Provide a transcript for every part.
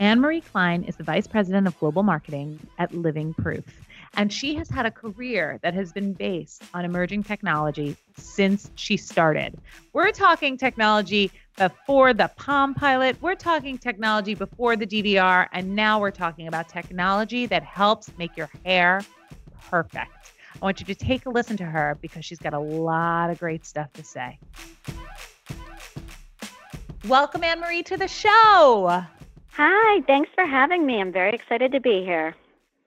Anne Marie Klein is the Vice President of Global Marketing at Living Proof. And she has had a career that has been based on emerging technology since she started. We're talking technology before the Palm Pilot, we're talking technology before the DVR, and now we're talking about technology that helps make your hair perfect. I want you to take a listen to her because she's got a lot of great stuff to say. Welcome, Anne Marie, to the show. Hi, thanks for having me. I'm very excited to be here.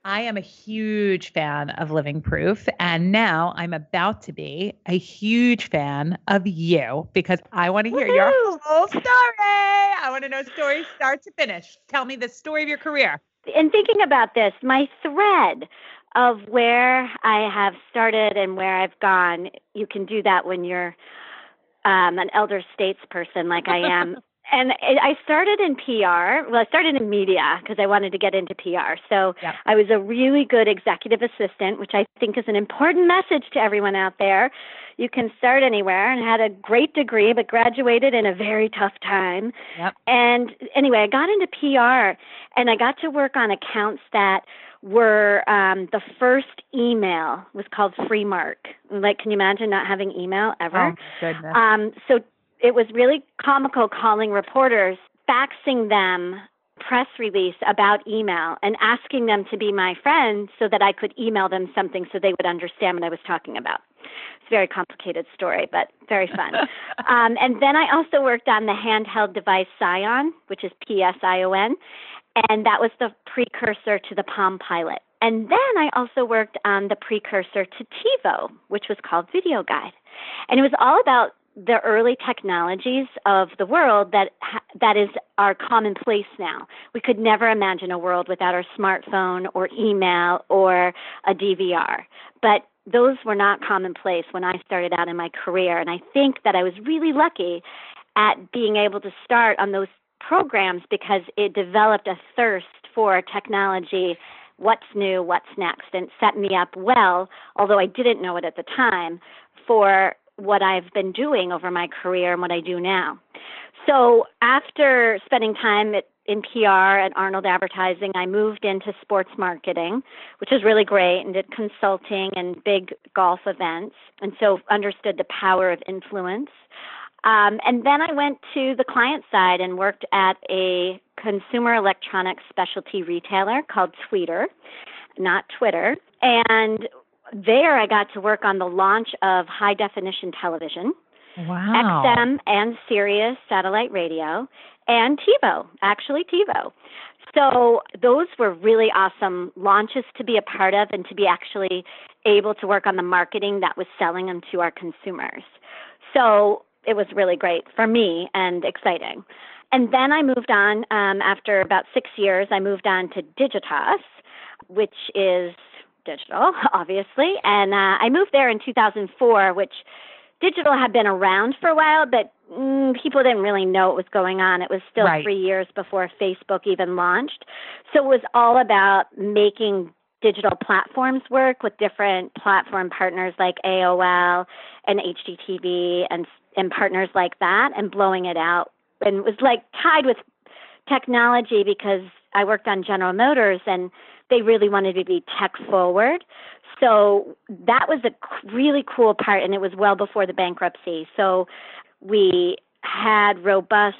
I am a huge fan of Living Proof, and now I'm about to be a huge fan of you because I want to hear your whole story. I want to know story start to finish. Tell me the story of your career. In thinking about this, my thread of where I have started and where I've gone, you can do that when you're um, an elder statesperson like I am. and I started in PR. Well, I started in media because I wanted to get into PR. So Yep. I was a really good executive assistant, which I think is an important message to everyone out there. You can start anywhere and had a great degree, but graduated in a very tough time. Yep. And anyway, I got into PR and I got to work on accounts that were um, the first email was called Freemark. Like, can you imagine not having email ever? Oh, goodness. Um, so it was really comical calling reporters, faxing them press release about email and asking them to be my friend so that I could email them something so they would understand what I was talking about. It's a very complicated story, but very fun. um, and then I also worked on the handheld device Psion, which is P S I O N, and that was the precursor to the Palm Pilot. And then I also worked on the precursor to TiVo, which was called Video Guide. And it was all about the early technologies of the world that ha- that is our commonplace now. We could never imagine a world without our smartphone or email or a DVR. But those were not commonplace when I started out in my career and I think that I was really lucky at being able to start on those programs because it developed a thirst for technology what's new, what's next, and set me up well, although I didn't know it at the time, for what I've been doing over my career and what I do now. So after spending time at, in PR at Arnold Advertising, I moved into sports marketing, which was really great, and did consulting and big golf events, and so understood the power of influence. Um, and then I went to the client side and worked at a consumer electronics specialty retailer called Tweeter, not Twitter. And there I got to work on the launch of high definition television, wow. XM and Sirius satellite radio, and TiVo, actually TiVo. So those were really awesome launches to be a part of and to be actually able to work on the marketing that was selling them to our consumers. So it was really great for me and exciting. And then I moved on um, after about six years. I moved on to Digitas, which is digital, obviously, and uh, I moved there in 2004, which digital had been around for a while, but mm, people didn't really know what was going on. It was still Right. three years before Facebook even launched. So it was all about making digital platforms work with different platform partners like AOL and HGTV and and partners like that and blowing it out and it was like tied with technology because I worked on General Motors and they really wanted to be tech forward. So that was a really cool part, and it was well before the bankruptcy. So we had robust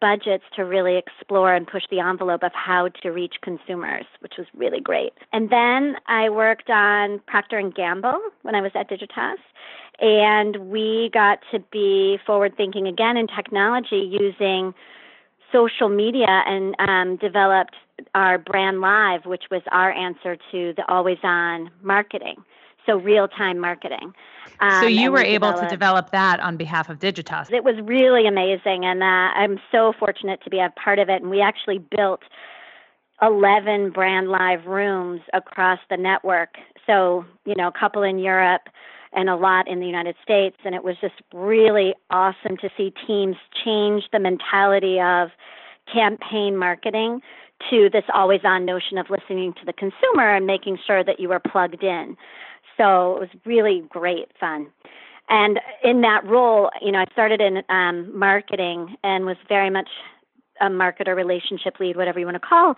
budgets to really explore and push the envelope of how to reach consumers, which was really great. And then I worked on Procter and Gamble when I was at Digitas, and we got to be forward thinking again in technology using social media and um, developed our brand live, which was our answer to the always on marketing. So real time marketing. Um, so you were we able developed- to develop that on behalf of Digitas. it was really amazing, and uh, I'm so fortunate to be a part of it. And we actually built 11 brand live rooms across the network. So, you know, a couple in Europe and a lot in the United States. And it was just really awesome to see teams change the mentality of campaign marketing to this always on notion of listening to the consumer and making sure that you were plugged in. So it was really great fun. And in that role, you know, I started in um, marketing and was very much a marketer, relationship lead, whatever you want to call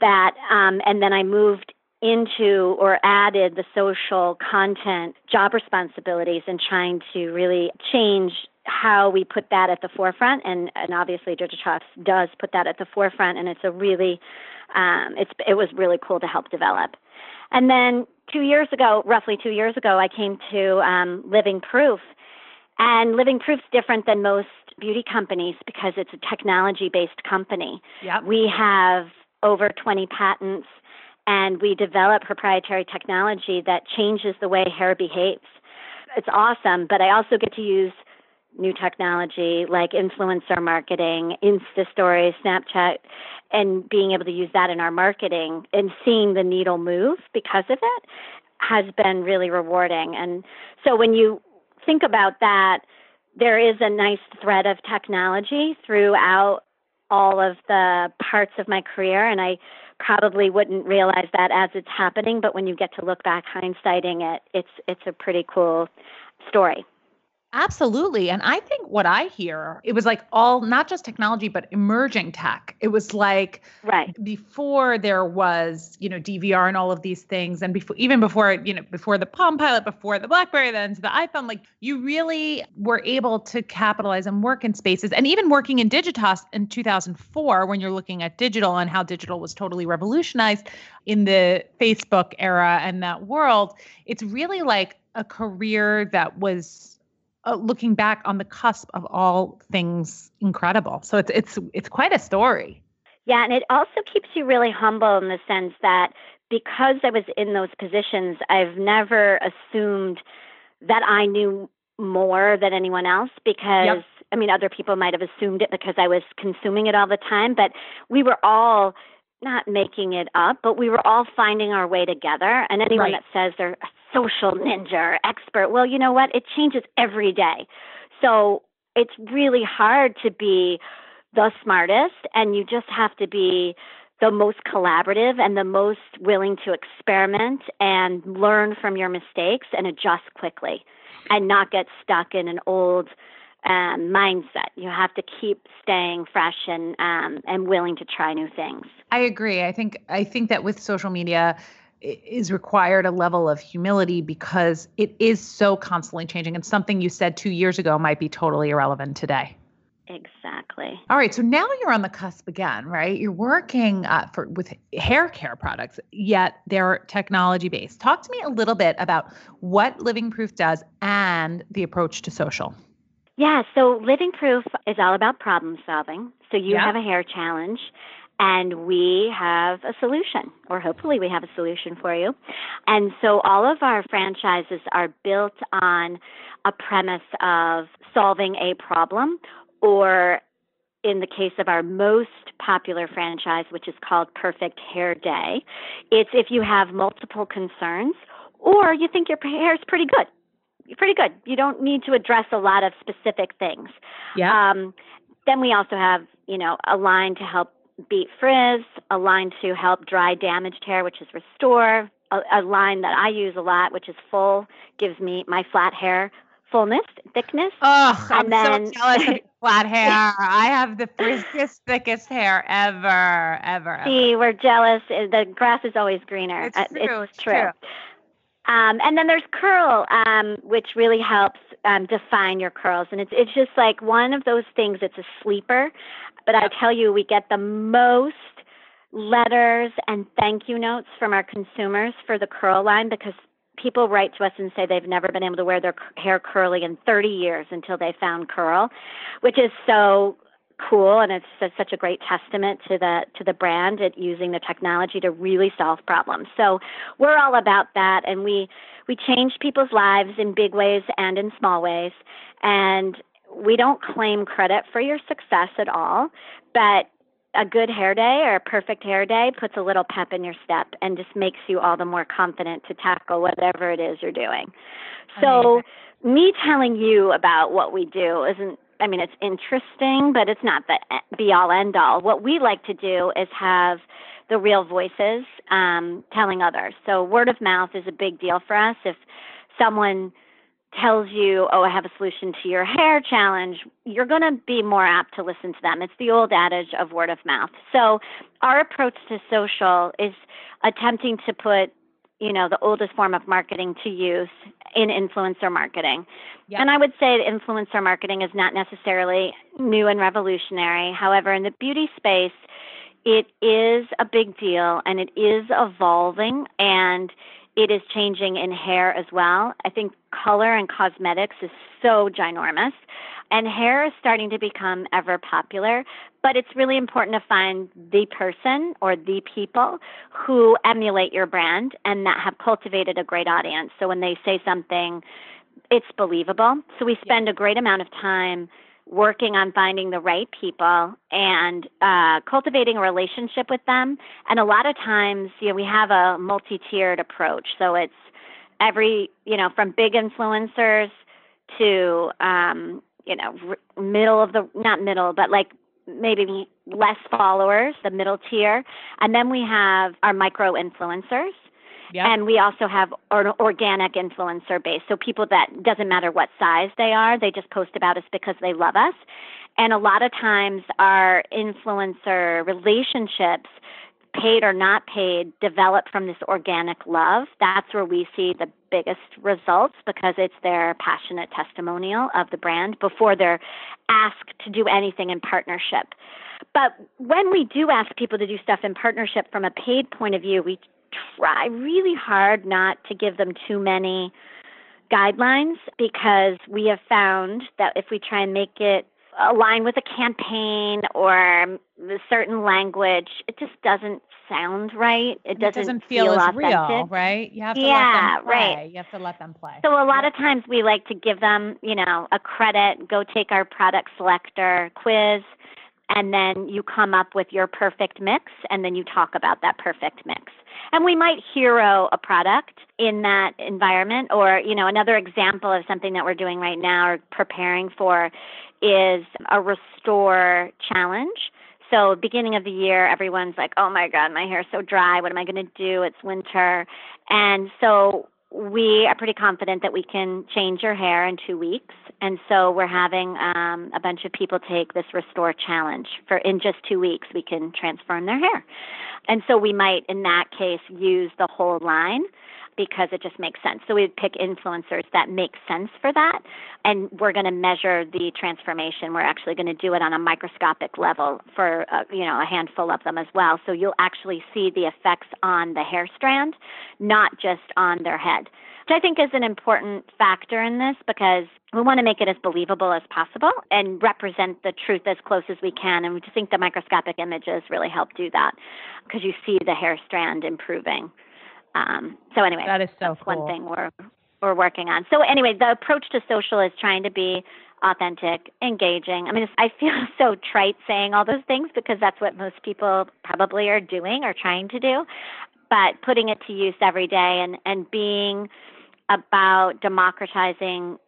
that. Um, and then I moved into or added the social content job responsibilities and trying to really change how we put that at the forefront and, and obviously Digitas does put that at the forefront and it's a really um, it's it was really cool to help develop. And then two years ago, roughly two years ago, I came to um, Living Proof. And Living Proof's different than most beauty companies because it's a technology based company. Yep. We have over 20 patents and we develop proprietary technology that changes the way hair behaves. It's awesome, but I also get to use new technology like influencer marketing, Insta stories, Snapchat, and being able to use that in our marketing and seeing the needle move because of it has been really rewarding. And so when you think about that, there is a nice thread of technology throughout all of the parts of my career and I probably wouldn't realize that as it's happening, but when you get to look back hindsighting it, it's it's a pretty cool story. Absolutely. And I think what I hear, it was like all not just technology, but emerging tech. It was like Right. before there was, you know, DVR and all of these things, and before even before, you know, before the Palm Pilot, before the BlackBerry, then to the iPhone, like you really were able to capitalize and work in spaces. And even working in Digitas in 2004, when you're looking at digital and how digital was totally revolutionized in the Facebook era and that world, it's really like a career that was uh, looking back on the cusp of all things incredible. So it's it's it's quite a story. Yeah, and it also keeps you really humble in the sense that because I was in those positions, I've never assumed that I knew more than anyone else because Yep. I mean other people might have assumed it because I was consuming it all the time, but we were all not making it up, but we were all finding our way together. And anyone Right. that says they're a social ninja or expert, well, you know what? It changes every day. So it's really hard to be the smartest, and you just have to be the most collaborative and the most willing to experiment and learn from your mistakes and adjust quickly and not get stuck in an old um, mindset. You have to keep staying fresh and um, and willing to try new things. I agree. I think I think that with social media is required a level of humility because it is so constantly changing and something you said 2 years ago might be totally irrelevant today. Exactly. All right, so now you're on the cusp again, right? You're working uh, for with hair care products, yet they're technology based. Talk to me a little bit about what Living Proof does and the approach to social. Yeah, so Living Proof is all about problem solving. So you Yeah. have a hair challenge, and we have a solution, or hopefully we have a solution for you. And so all of our franchises are built on a premise of solving a problem, or in the case of our most popular franchise, which is called Perfect Hair Day, it's if you have multiple concerns or you think your hair is pretty good pretty good. You don't need to address a lot of specific things. Um, then we also have, you know, a line to help beat frizz, a line to help dry damaged hair, which is restore, a, a line that I use a lot, which is full, gives me my flat hair fullness, thickness. Oh, I'm And then- so jealous of flat hair. I have the frizziest, thickest hair ever, ever. ever. See, we're jealous. The grass is always greener. It's Uh, true, It's it's true. Um, and then there's curl, um, which really helps um, define your curls. And it's it's just like one of those things. It's a sleeper, but I tell you, we get the most letters and thank you notes from our consumers for the curl line because people write to us and say they've never been able to wear their hair curly in 30 years until they found curl, which is so cool and it's such a great testament to the to the brand at using the technology to really solve problems. So we're all about that and we we change people's lives in big ways and in small ways and we don't claim credit for your success at all, but a good hair day or a perfect hair day puts a little pep in your step and just makes you all the more confident to tackle whatever it is you're doing. So, me telling you about what we do isn't I mean, it's interesting, but it's not the be all end all. What we like to do is have the real voices um, telling others. So, word of mouth is a big deal for us. If someone tells you, oh, I have a solution to your hair challenge, you're going to be more apt to listen to them. It's the old adage of word of mouth. So, our approach to social is attempting to put you know the oldest form of marketing to use in influencer marketing. Yep. and i would say influencer marketing is not necessarily new and revolutionary. However in the beauty space it is a big deal and it is evolving. And it is changing in hair as well. I think color and cosmetics is so ginormous. And hair is starting to become ever popular, but it's really important to find the person or the people who emulate your brand and that have cultivated a great audience. So when they say something, it's believable. So we spend a great amount of time working on finding the right people and uh, cultivating a relationship with them. And a lot of times, you know, we have a multi-tiered approach. So it's every, you know, from big influencers to, um, you know, r- middle of the, not middle, but like maybe less followers, the middle tier. And then we have our micro influencers. Yep. And we also have an organic influencer base. So people that doesn't matter what size they are, they just post about us because they love us. And a lot of times our influencer relationships paid or not paid, develop from this organic love. That's where we see the biggest results because it's their passionate testimonial of the brand before they're asked to do anything in partnership. But when we do ask people to do stuff in partnership from a paid point of view, we try really hard not to give them too many guidelines because we have found that if we try and make it align with a campaign or a certain language, it just doesn't sound right. It doesn't, it doesn't feel, feel as authentic. real, right? You have to yeah, let them play. right. You have to let them play. So a lot of times we like to give them, you know, a credit, go take our product selector quiz, and then you come up with your perfect mix, and then you talk about that perfect mix. And we might hero a product in that environment, or, you know, another example of something that we're doing right now or preparing for is a restore challenge. So, beginning of the year, everyone's like, "Oh my God, my hair's so dry. What am I going to do? It's winter." And so, we are pretty confident that we can change your hair in two weeks. And so we're having um, a bunch of people take this restore challenge for in just two weeks we can transform their hair. And so we might in that case use the whole line because it just makes sense. So we would pick influencers that make sense for that, and we're going to measure the transformation. We're actually going to do it on a microscopic level for uh, you know a handful of them as well. So you'll actually see the effects on the hair strand, not just on their head. Which I think is an important factor in this because we want to make it as believable as possible and represent the truth as close as we can. And we just think the microscopic images really help do that because you see the hair strand improving. Um, so anyway, that is so that's cool. one thing we're we're working on. So anyway, the approach to social is trying to be authentic, engaging. I mean, I feel so trite saying all those things because that's what most people probably are doing or trying to do. But putting it to use every day and and being about democratizing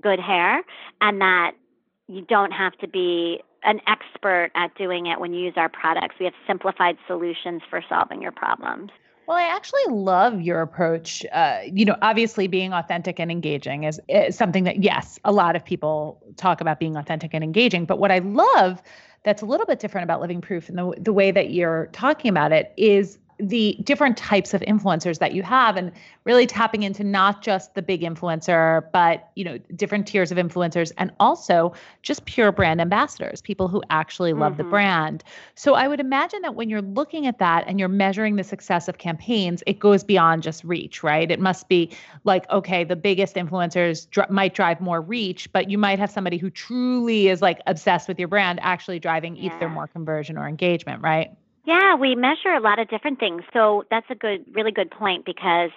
good hair and that you don't have to be an expert at doing it when you use our products. We have simplified solutions for solving your problems. Well, I actually love your approach. Uh, you know, obviously being authentic and engaging is, is something that, yes, a lot of people talk about being authentic and engaging. But what I love that's a little bit different about Living Proof and the, the way that you're talking about it is the different types of influencers that you have and really tapping into not just the big influencer but you know different tiers of influencers and also just pure brand ambassadors people who actually love mm-hmm. the brand so i would imagine that when you're looking at that and you're measuring the success of campaigns it goes beyond just reach right it must be like okay the biggest influencers dr- might drive more reach but you might have somebody who truly is like obsessed with your brand actually driving yeah. either more conversion or engagement right yeah, we measure a lot of different things. So that's a good, really good point because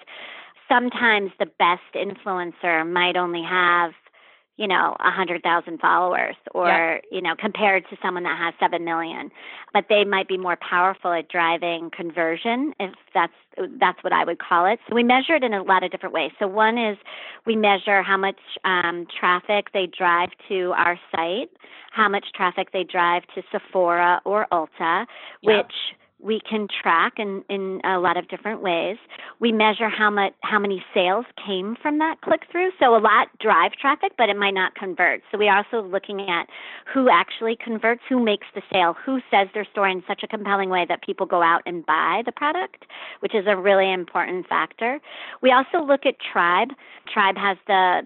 sometimes the best influencer might only have you know, a hundred thousand followers or, yeah. you know, compared to someone that has seven million. But they might be more powerful at driving conversion if that's that's what I would call it. So we measure it in a lot of different ways. So one is we measure how much um, traffic they drive to our site, how much traffic they drive to Sephora or Ulta, yeah. which we can track in, in a lot of different ways. We measure how much how many sales came from that click through. So a lot drive traffic, but it might not convert. So we're also looking at who actually converts, who makes the sale, who says their story in such a compelling way that people go out and buy the product, which is a really important factor. We also look at Tribe. Tribe has the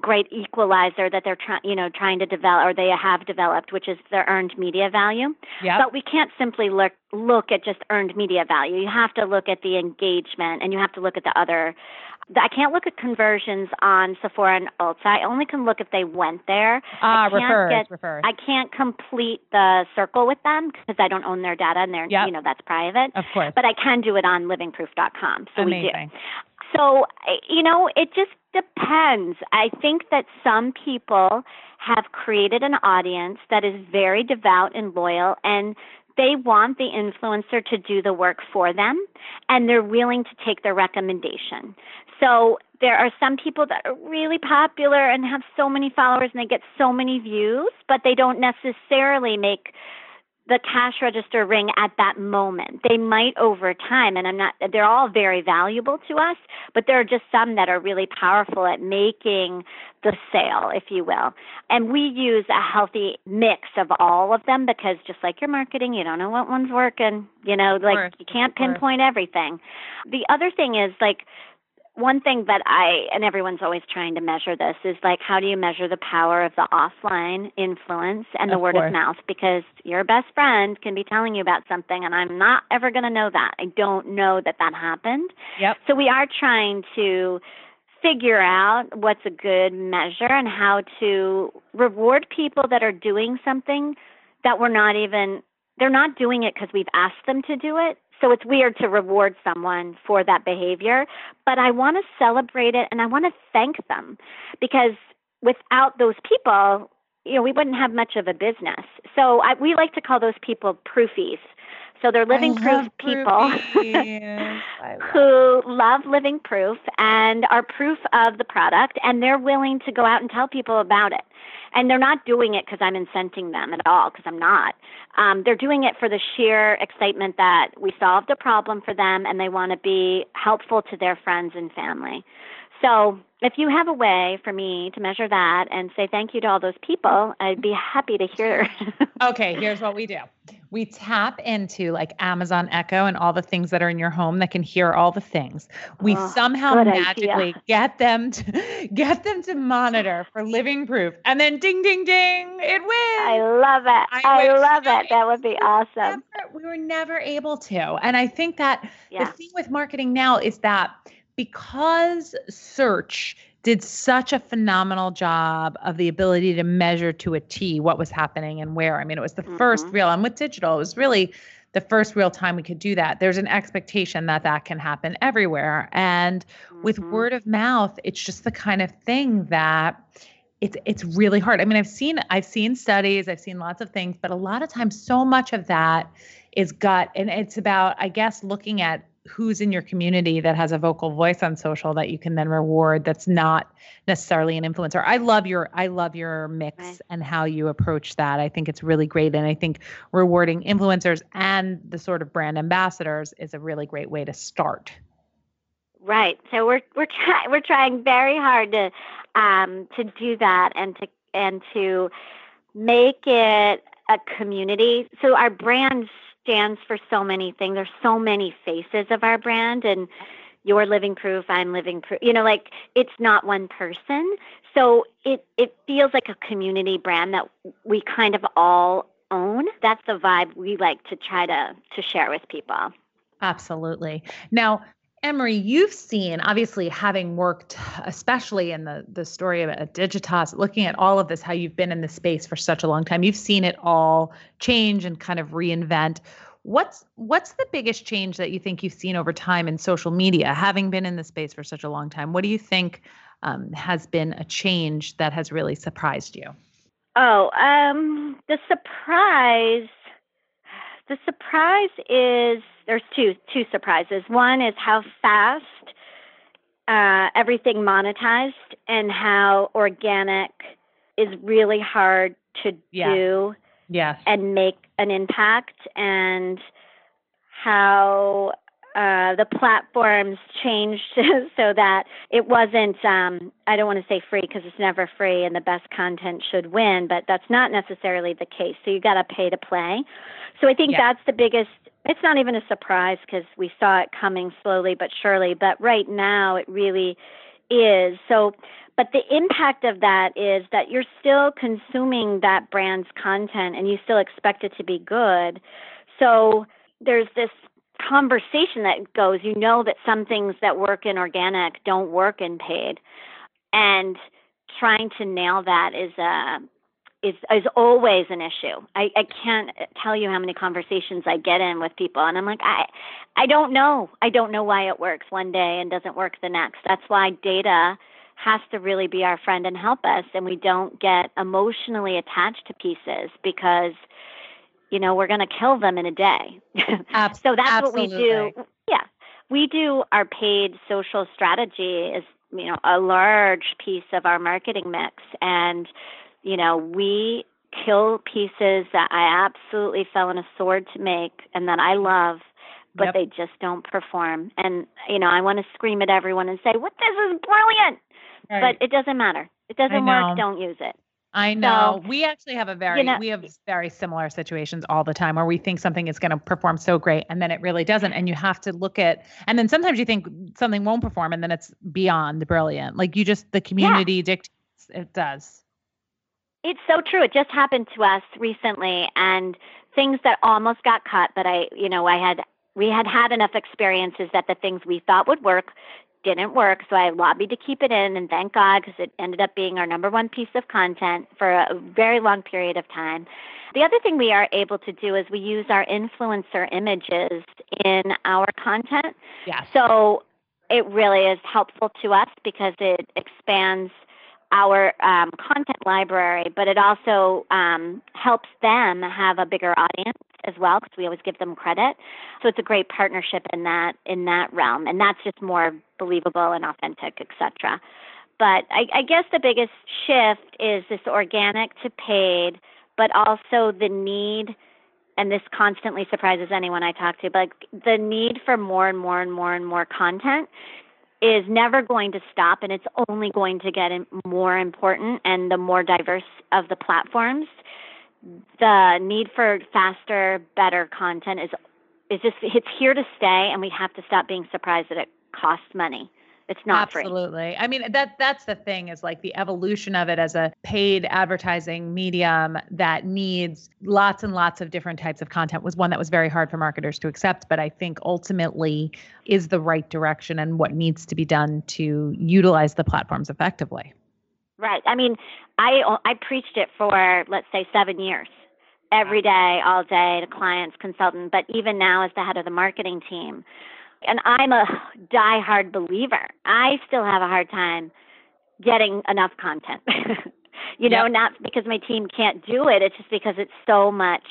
great equalizer that they're trying you know trying to develop or they have developed which is their earned media value yep. but we can't simply look look at just earned media value you have to look at the engagement and you have to look at the other I can't look at conversions on Sephora and Ulta. I only can look if they went there. Ah, uh, refers, get, refers. I can't complete the circle with them because I don't own their data and they're, yep. you know, that's private. Of course. But I can do it on livingproof.com. So Amazing. we do. So, you know, it just depends. I think that some people have created an audience that is very devout and loyal and they want the influencer to do the work for them and they're willing to take their recommendation. So there are some people that are really popular and have so many followers and they get so many views, but they don't necessarily make the cash register ring at that moment. They might over time, and I'm not, they're all very valuable to us, but there are just some that are really powerful at making the sale, if you will. And we use a healthy mix of all of them because just like your marketing, you don't know what one's working. You know, like you can't pinpoint everything. The other thing is like, one thing that I and everyone's always trying to measure this is like how do you measure the power of the offline influence and the of word course. of mouth because your best friend can be telling you about something and I'm not ever going to know that. I don't know that that happened. Yep. So we are trying to figure out what's a good measure and how to reward people that are doing something that we're not even they're not doing it because we've asked them to do it so it's weird to reward someone for that behavior, but I want to celebrate it and I want to thank them because without those people, you know, we wouldn't have much of a business. So I, we like to call those people proofies. So they're living proof people who love living proof and are proof of the product, and they're willing to go out and tell people about it. And they're not doing it because I'm incenting them at all, because I'm not. Um, they're doing it for the sheer excitement that we solved a problem for them and they want to be helpful to their friends and family. So if you have a way for me to measure that and say thank you to all those people, I'd be happy to hear. okay, here's what we do. We tap into like Amazon Echo and all the things that are in your home that can hear all the things. We oh, somehow magically idea. get them to get them to monitor for living proof. And then ding ding ding, it wins. I love it. I, I love it. That would be awesome. Never, we were never able to. And I think that yeah. the thing with marketing now is that because search did such a phenomenal job of the ability to measure to a T what was happening and where. I mean, it was the mm-hmm. first real, and with digital, it was really the first real time we could do that. There's an expectation that that can happen everywhere. And mm-hmm. with word of mouth, it's just the kind of thing that it's it's really hard. I mean, I've seen I've seen studies, I've seen lots of things, but a lot of times so much of that is gut and it's about I guess looking at who's in your community that has a vocal voice on social that you can then reward that's not necessarily an influencer. I love your I love your mix right. and how you approach that. I think it's really great and I think rewarding influencers and the sort of brand ambassadors is a really great way to start. Right. So we're we're trying we're trying very hard to um to do that and to and to make it a community. So our brands stands for so many things. There's so many faces of our brand and you're living proof, I'm living proof. You know, like it's not one person. So it it feels like a community brand that we kind of all own. That's the vibe we like to try to to share with people. Absolutely. Now, Emery, you've seen obviously having worked, especially in the the story of Digitas, looking at all of this, how you've been in the space for such a long time. You've seen it all change and kind of reinvent. What's what's the biggest change that you think you've seen over time in social media, having been in the space for such a long time? What do you think um, has been a change that has really surprised you? Oh, um, the surprise. The surprise is there's two two surprises. One is how fast uh, everything monetized and how organic is really hard to Yeah. do Yes. and make an impact and how uh, the platforms changed so that it wasn't um, i don't want to say free because it's never free and the best content should win but that's not necessarily the case so you got to pay to play so i think Yeah. that's the biggest it's not even a surprise because we saw it coming slowly but surely but right now it really is so but the impact of that is that you're still consuming that brand's content and you still expect it to be good. So there's this conversation that goes, you know, that some things that work in organic don't work in paid. And trying to nail that is a is is always an issue. I, I can't tell you how many conversations I get in with people and I'm like, I I don't know. I don't know why it works one day and doesn't work the next. That's why data has to really be our friend and help us and we don't get emotionally attached to pieces because you know we're going to kill them in a day Ab- so that's what we do yeah we do our paid social strategy is you know a large piece of our marketing mix and you know we kill pieces that i absolutely fell on a sword to make and that i love but Yep. they just don't perform and you know i want to scream at everyone and say what this is brilliant Right. but it doesn't matter. It doesn't work. Don't use it. I know. we actually have a very know- we have very similar situations all the time where we think something is going to perform so great and then it really doesn't and you have to look at and then sometimes you think something won't perform and then it's beyond brilliant. Like you just the community dictates it does. It's so true. It just happened to us recently, and things that almost got cut. But I, you know, I had we had had enough experiences that the things we thought would work didn't work. So I lobbied to keep it in, and thank God because it ended up being our number one piece of content for a very long period of time. The other thing we are able to do is we use our influencer images in our content. Yes. So it really is helpful to us because it expands our um, content library, but it also um, helps them have a bigger audience as well because we always give them credit. So it's a great partnership in that in that realm, and that's just more believable and authentic, etc. But I, I guess the biggest shift is this organic to paid, but also the need and this constantly surprises anyone I talk to, but the need for more and more and more and more content is never going to stop and it's only going to get more important and the more diverse of the platforms. The need for faster better content is is just it's here to stay and we have to stop being surprised that it costs money it's not free Absolutely. I mean that that's the thing is like the evolution of it as a paid advertising medium that needs lots and lots of different types of content was one that was very hard for marketers to accept, but I think ultimately is the right direction and what needs to be done to utilize the platforms effectively. Right. I mean, I I preached it for let's say seven years, every day, all day to clients, consultant. But even now, as the head of the marketing team, and I'm a diehard believer. I still have a hard time getting enough content. you know, Yep. not because my team can't do it. It's just because it's so much.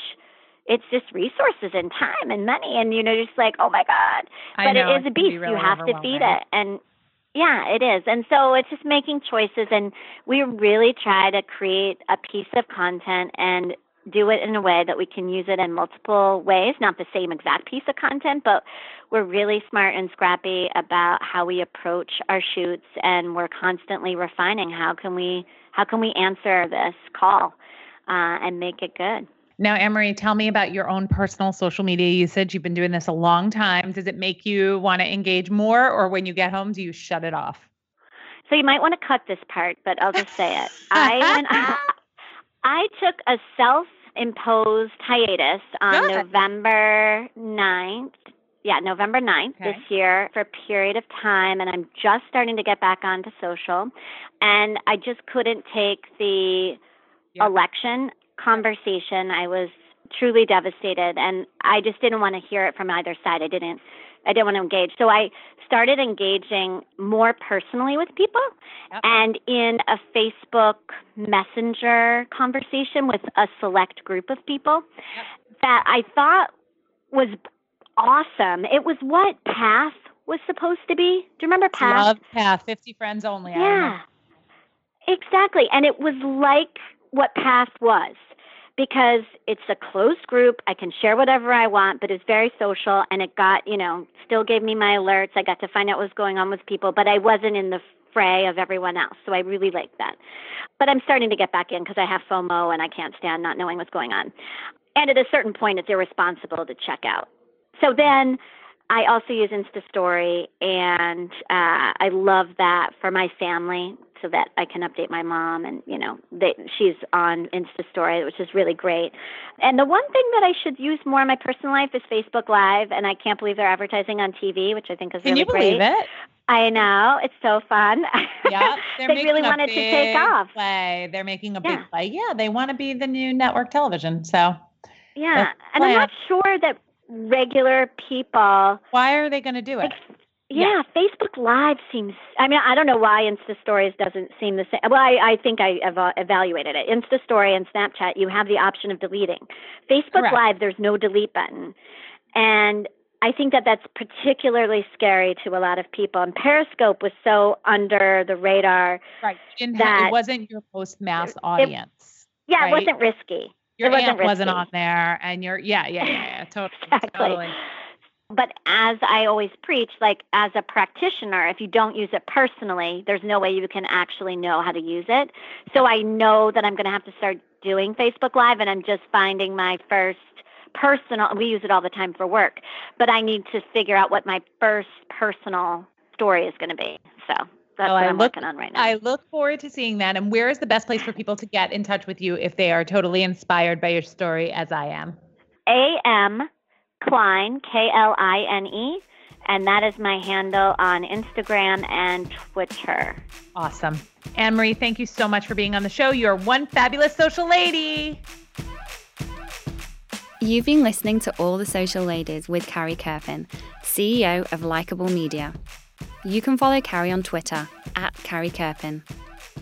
It's just resources and time and money, and you know, just like, oh my god but know, it is a be beast. really you have to feed it, and yeah, it is. And so it's just making choices, and we really try to create a piece of content and do it in a way that we can use it in multiple ways. Not the same exact piece of content, but we're really smart and scrappy about how we approach our shoots, and we're constantly refining how can we how can we answer this call uh, and make it good. Now, Anne-Marie, tell me about your own personal social media usage. You've been doing this a long time. Does it make you want to engage more, or when you get home, do you shut it off? So you might want to cut this part, but I'll just say it. I went, I took a self-imposed hiatus on Good. November 9th. Yeah, November 9th Okay. this year for a period of time and I'm just starting to get back onto social and I just couldn't take the Yep. election conversation. I was truly devastated and I just didn't want to hear it from either side. I didn't I didn't want to engage. So I started engaging more personally with people Yep. and in a Facebook Messenger conversation with a select group of people that I thought was awesome. It was what Path was supposed to be. Do you remember Path? Love Path, 50 friends only. Yeah, exactly. And it was like what Path was because it's a closed group. I can share whatever I want, but it's very social. And it got, you know, still gave me my alerts. I got to find out what was going on with people, but I wasn't in the fray of everyone else. So I really liked that. But I'm starting to get back in because I have FOMO and I can't stand not knowing what's going on. And at a certain point, it's irresponsible to check out. So then I also use Insta Story, and uh, I love that for my family so that I can update my mom. And, you know, they, she's on Insta Story, which is really great. And the one thing that I should use more in my personal life is Facebook Live, and I can't believe they're advertising on TV, which I think is Can really you believe great. it? I know. It's so fun. Yeah, they're they really wanted to take off. Play. They're making a big play. Yeah, they want to be the new network television. So Yeah. And I'm not sure that regular people why are they going to do it? Like, yeah, Facebook Live seems. I mean, I don't know why Insta Stories doesn't seem the same. Well, I, I think I eva- evaluated it. Insta Story and Snapchat, you have the option of deleting. Facebook Correct. Live, there's no delete button, and I think that that's particularly scary to a lot of people. And Periscope was so under the radar. Right. Have, that- it wasn't your post mass audience. Yeah, Right. it wasn't risky. Your wasn't wasn't on there, and your yeah, yeah, yeah, yeah totally, Exactly. totally. But as I always preach, like as a practitioner, if you don't use it personally, there's no way you can actually know how to use it. So I know that I'm going to have to start doing Facebook Live, and I'm just finding my first personal. We use it all the time for work, but I need to figure out what my first personal story is going to be. So that's Well, what I I'm look- working on right now. I look forward to seeing that. And where is the best place for people to get in touch with you if they are totally inspired by your story, as I am? A M Klein, K L I N E, and that is my handle on Instagram and Twitter. Awesome. Anne Marie, thank you so much for being on the show. You're one fabulous social lady. You've been listening to All the Social Ladies with Carrie Kerpen, CEO of Likeable Media. You can follow Carrie on Twitter at Carrie Kerpen.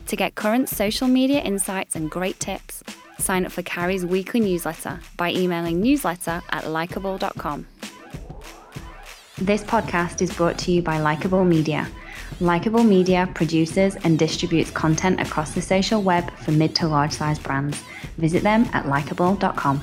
To get current social media insights and great tips, sign up for Carrie's weekly newsletter by emailing newsletter at likeable.com. This podcast is brought to you by Likeable Media. Likeable Media produces and distributes content across the social web for mid to large size brands. Visit them at likeable.com.